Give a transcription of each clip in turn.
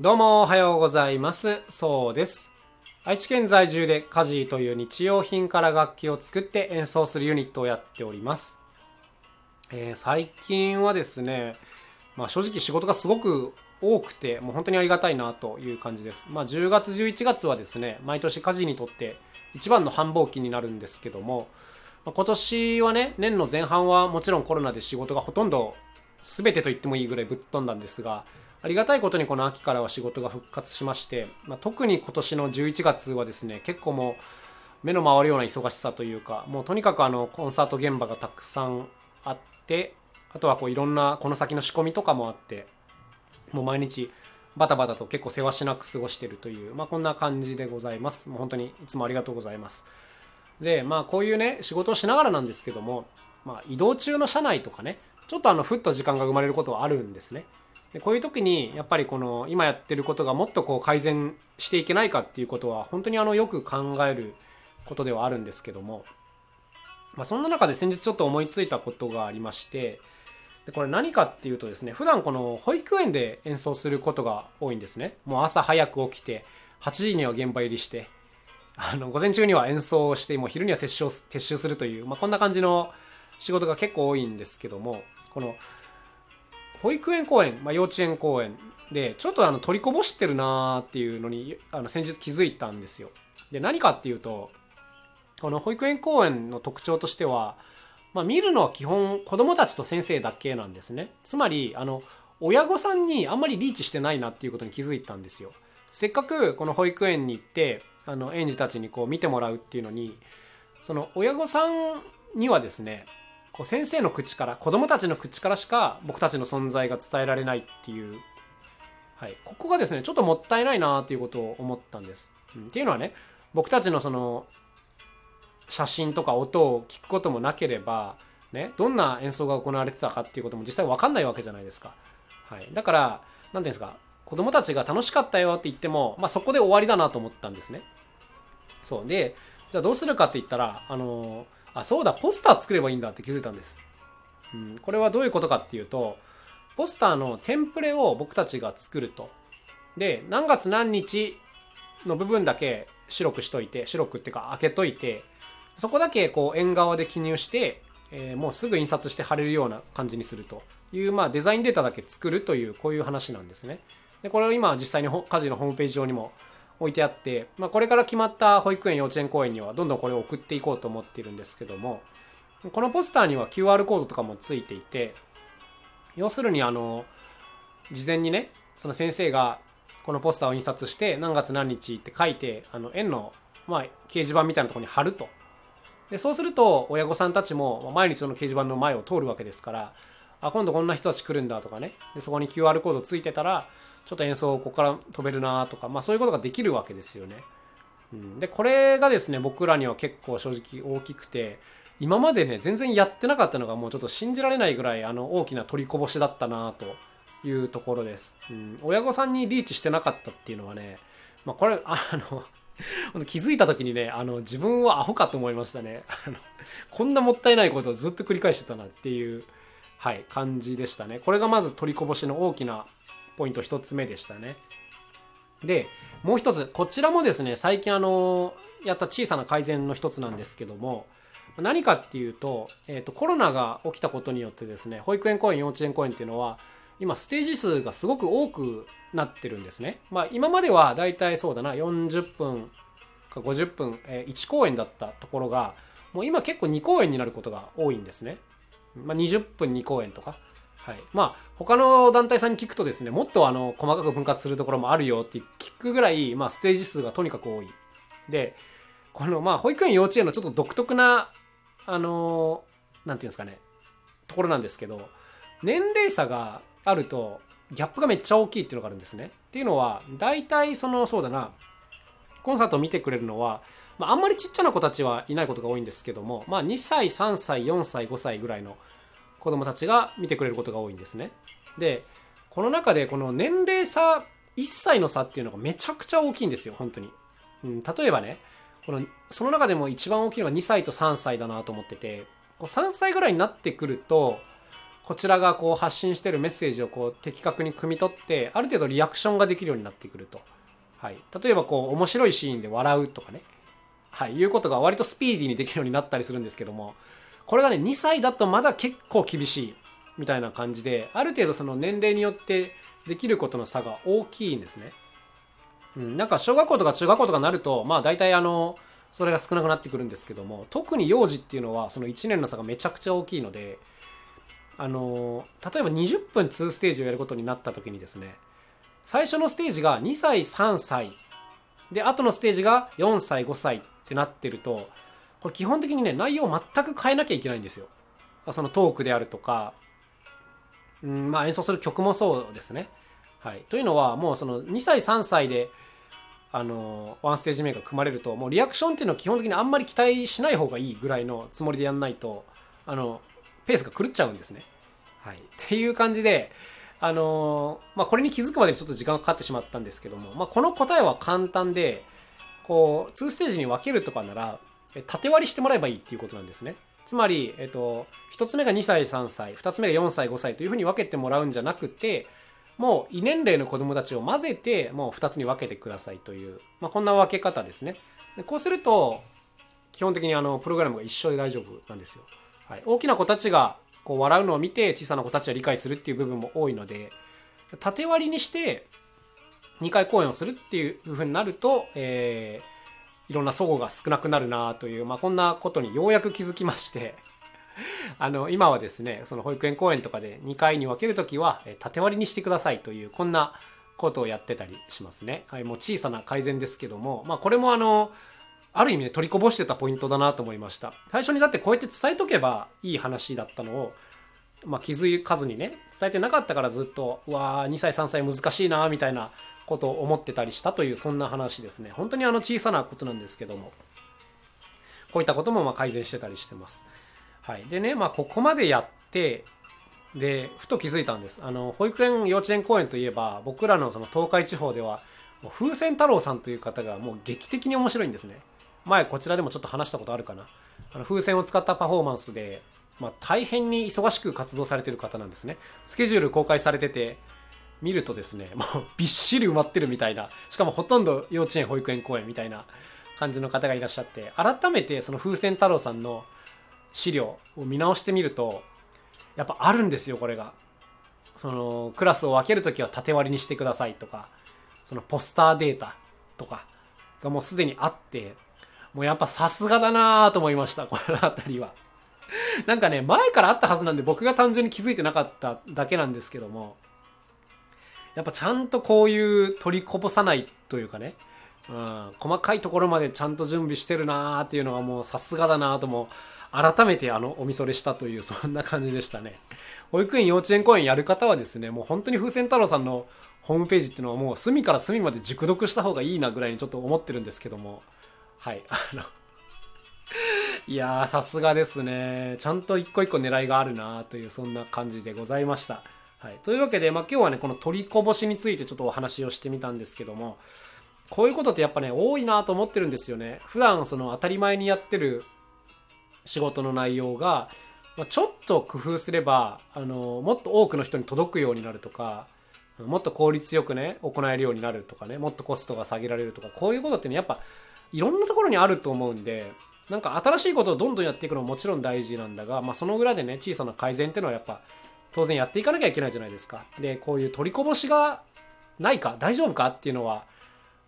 どうもおはようございます。そうです。愛知県在住でカジーという日用品から楽器を作って演奏するユニットをやっております。えー最近はですね、まあ、正直仕事がすごく多くて、もう本当にありがたいなという感じです。まあ、10月、11月はですね、毎年カジーにとって一番の繁忙期になるんですけども、まあ今年はね、年の前半はもちろんコロナで仕事がほとんど全てと言ってもいいぐらいぶっ飛んだんですが、ありがたいことにこの秋からは仕事が復活しまして、まあ、特に今年の11月はですね、結構もう目の回るような忙しさというか、もうとにかくあのコンサート現場がたくさんあって、あとはこういろんなこの先の仕込みとかもあって、もう毎日バタバタと結構せわしなく過ごしてるという、まあ、こんな感じでございます。もう本当にいつもありがとうございます。で、まあこういうね、仕事をしながらなんですけども、まあ移動中の車内とかね、ちょっとあのふっと時間が生まれることはあるんですね。でこういう時にやっぱりこの今やってることがもっとこう改善していけないかっていうことは本当にあのよく考えることではあるんですけども、まあ、そんな中で先日ちょっと思いついたことがありましてでこれ何かっていうとですね普段この保育園で演奏することが多いんですね。もう朝早く起きて8時には現場入りしてあの午前中には演奏をしてもう昼には撤収撤収するという、まあ、こんな感じの仕事が結構多いんですけどもこの保育園公園、まあ、幼稚園公園でちょっとあの取りこぼしてるなーっていうのにあの先日気づいたんですよ。で何かっていうとこの保育園公園の特徴としては、まあ、見るのは基本子どもたちと先生だけなんですね。つまりあの親御さんにあんまりリーチしてないなっていうことに気づいたんですよ。せっかくこの保育園に行ってあの園児たちにこう見てもらうっていうのにその親御さんにはですねこう先生の口から子供たちの口からしか僕たちの存在が伝えられないっていう、はい、ここがですねちょっともったいないなっていうことを思ったんです。うんっていうのはね僕たちのその写真とか音を聞くこともなければ、ね、どんな演奏が行われてたかっていうことも実際分かんないわけじゃないですか。はい、だから何ていうんですか子供たちが楽しかったよって言っても、まあ、そこで終わりだなと思ったんですね。そうでじゃあどうするかって言ったらあのあそうだポスター作ればいいんだって気づいたんです、うん、これはどういうことかっていうとポスターのテンプレを僕たちが作ると。で何月何日の部分だけ白くしといて白くっていうか開けといてそこだけこう縁側で記入して、えーもうすぐ印刷して貼れるような感じにすると。いう、まあ、デザインデータだけ作るというこういう話なんですね。でこれを今実際に家事のホームページ上にも置いてあって、まあ、これから決まった保育園幼稚園公園にはどんどんこれを送っていこうと思ってるんですけどもこのポスターには QR コードとかもついていて要するにあの事前にねその先生がこのポスターを印刷して何月何日って書いてあの園の、まあ、掲示板みたいなところに貼ると。でそうすると親御さんたちも毎日その掲示板の前を通るわけですからあ今度こんな人たち来るんだとかねでそこに QR コードついてたらちょっと演奏ここから飛べるなとか、まあ、そういうことができるわけですよね。うん、でこれがですね僕らには結構正直大きくて今までね全然やってなかったのがもうちょっと信じられないぐらいあの大きな取りこぼしだったなというところです、うん。親御さんにリーチしてなかったっていうのはね、まあ、これあの 気づいた時にねあの自分はアホかと思いましたねこんなもったいないことをずっと繰り返してたなっていう、はい、感じでしたねこれがまず取りこぼしの大きなポイント一つ目でしたねでもう一つこちらもですね最近あのやった小さな改善の一つなんですけども何かっていうと,、えー、とコロナが起きたことによってですね保育園公園幼稚園公園っていうのは今ステージ数がすごく多くなってるんですね。まあ今まではだいたいそうだな40分か50分、えー1公演だったところがもう今結構2公演になることが多いんですね。まあ、20分2公演とか。はい、まあ他の団体さんに聞くとですねもっとあの細かく分割するところもあるよって聞くぐらい、まあ、ステージ数がとにかく多い。でこのまあ保育園幼稚園のちょっと独特なあのなんていうんですかねところなんですけど年齢差があるとギャップがめっちゃ大きいっていうのがあるんですね。っていうのは大体そのそうだなコンサートを見てくれるのは、まあ、あんまりちっちゃな子たちはいないことが多いんですけども、まあ、2歳3歳4歳5歳ぐらいの子供たちが見てくれることが多いんですね。でこの中でこの年齢差1歳の差っていうのがめちゃくちゃ大きいんですよ本当に。うん、例えばねこのその中でも一番大きいのが2歳と3歳だなと思っててこう3歳ぐらいになってくるとこちらがこう発信してるメッセージをこう的確に汲み取ってある程度リアクションができるようになってくると、はい、例えばこう面白いシーンで笑うとかね、はい、いうことが割とスピーディーにできるようになったりするんですけどもこれがね2歳だとまだ結構厳しいみたいな感じである程度その年齢によってできることの差が大きいんですね。うん、なんか小学校とか中学校とかになるとまあ大体あのそれが少なくなってくるんですけども特に幼児っていうのはその1年の差がめちゃくちゃ大きいのであの例えば20分2ステージをやることになった時にですね最初のステージが2歳3歳で後のステージが4歳5歳ってなってるとこれ基本的にね内容を全く変えなきゃいけないんですよ。そのトークであるとか、うんまあ、演奏する曲もそうですね。はい、というのはもうその2歳3歳であのワンステージ目が組まれるともうリアクションっていうのは基本的にあんまり期待しない方がいいぐらいのつもりでやんないとあのペースが狂っちゃうんですね。はい、っていう感じで、あの、まあ、これに気づくまでにちょっと時間がかかってしまったんですけども、まあ、この答えは簡単で、こう、2ステージに分けるとかなら、縦割りしてもらえばいいっていうことなんですね。つまり、えっと、1つ目が2歳、3歳、2つ目が4歳、5歳というふうに分けてもらうんじゃなくて、もう異年齢の子供たちを混ぜて、もう2つに分けてくださいという、まあ、こんな分け方ですね。でこうすると、基本的にあのプログラムが一緒で大丈夫なんですよ。はい、大きな子たちがこう笑うのを見て小さな子たちは理解するっていう部分も多いので縦割りにして2回公演をするっていうふうになると、えー、いろんな齟齬が少なくなるなという、まあ、こんなことにようやく気づきまして あの今はですねその保育園公演とかで2回に分ける時は縦割りにしてくださいというこんなことをやってたりしますね。はい、もう小さな改善ですけども、まあ、これもあのある意味ね取りこぼしてたポイントだなと思いました最初にだってこうやって伝えとけばいい話だったのを、まあ、気づかずにね伝えてなかったからずっとうわー2歳3歳難しいなみたいなことを思ってたりしたというそんな話ですね。本当にあの小さなことなんですけども。こういったこともま改善してたりしてます。はい。でねまあここまでやってでふと気づいたんです。あの保育園幼稚園公園といえば僕らのその東海地方では風船太郎さんという方がもう劇的に面白いんですね。前こちらでもちょっと話したことあるかな。あの風船を使ったパフォーマンスで、まあ、大変に忙しく活動されてる方なんですね。スケジュール公開されてて見るとですね もうびっしり埋まってるみたいなしかもほとんど幼稚園保育園公園みたいな感じの方がいらっしゃって改めてその風船太郎さんの資料を見直してみるとやっぱあるんですよこれがそのクラスを分ける時は縦割りにしてくださいとかそのポスターデータとかがもうすでにあってもうやっぱさすがだなと思いました、この辺りは。なんかね、前からあったはずなんで僕が単純に気づいてなかっただけなんですけども、やっぱちゃんとこういう取りこぼさないというかね、うん、細かいところまでちゃんと準備してるなーっていうのがもうさすがだなとも改めてあのおみそれしたというそんな感じでしたね。保育園幼稚園公園やる方はですねもう本当に風船太郎さんのホームページっていうのはもう隅から隅まで熟読した方がいいなぐらいにちょっと思ってるんですけども。はいあの。いやーさすがですね。ちゃんと一個一個狙いがあるなというそんな感じでございました。はい、というわけで、まあ、今日はねこの取りこぼしについてちょっとお話をしてみたんですけどもこういうことってやっぱね多いなと思ってるんですよね。普段その当たり前にやってる仕事の内容が、まあ、ちょっと工夫すればあのもっと多くの人に届くようになるとかもっと効率よくね行えるようになるとかねもっとコストが下げられるとかこういうことってねやっぱいろんなところにあると思うんでなんか新しいことをどんどんやっていくのももちろん大事なんだが、まあ、その裏でね小さな改善っていうのはやっぱ当然やっていかなきゃいけないじゃないですか。でこういう取りこぼしがないか大丈夫かっていうのは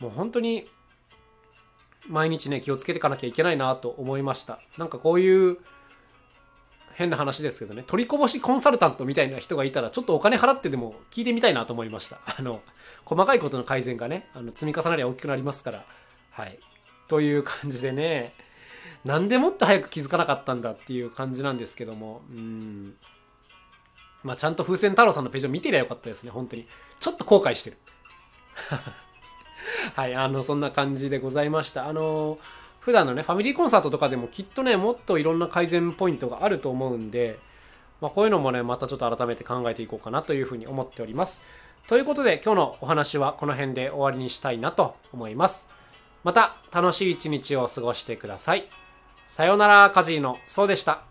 もう本当に毎日ね気をつけていかなきゃいけないなと思いました。なんかこういう変な話ですけどね取りこぼしコンサルタントみたいな人がいたらちょっとお金払ってでも聞いてみたいなと思いました。あの細かいことの改善がねあの積み重なりは大きくなりますからはい。という感じでねなんでもっと早く気づかなかったんだっていう感じなんですけどもうん。まあちゃんと風船太郎さんのページを見てりゃよかったですね本当にちょっと後悔してる はい、あの、そんな感じでございました。あの、普段のね、ファミリーコンサートとかでもきっとね、もっといろんな改善ポイントがあると思うんで、まあ、こういうのもね、またちょっと改めて考えていこうかなというふうに思っております。ということで、今日のお話はこの辺で終わりにしたいなと思います。また楽しい一日を過ごしてください。さようなら、カジーノ。そうでした。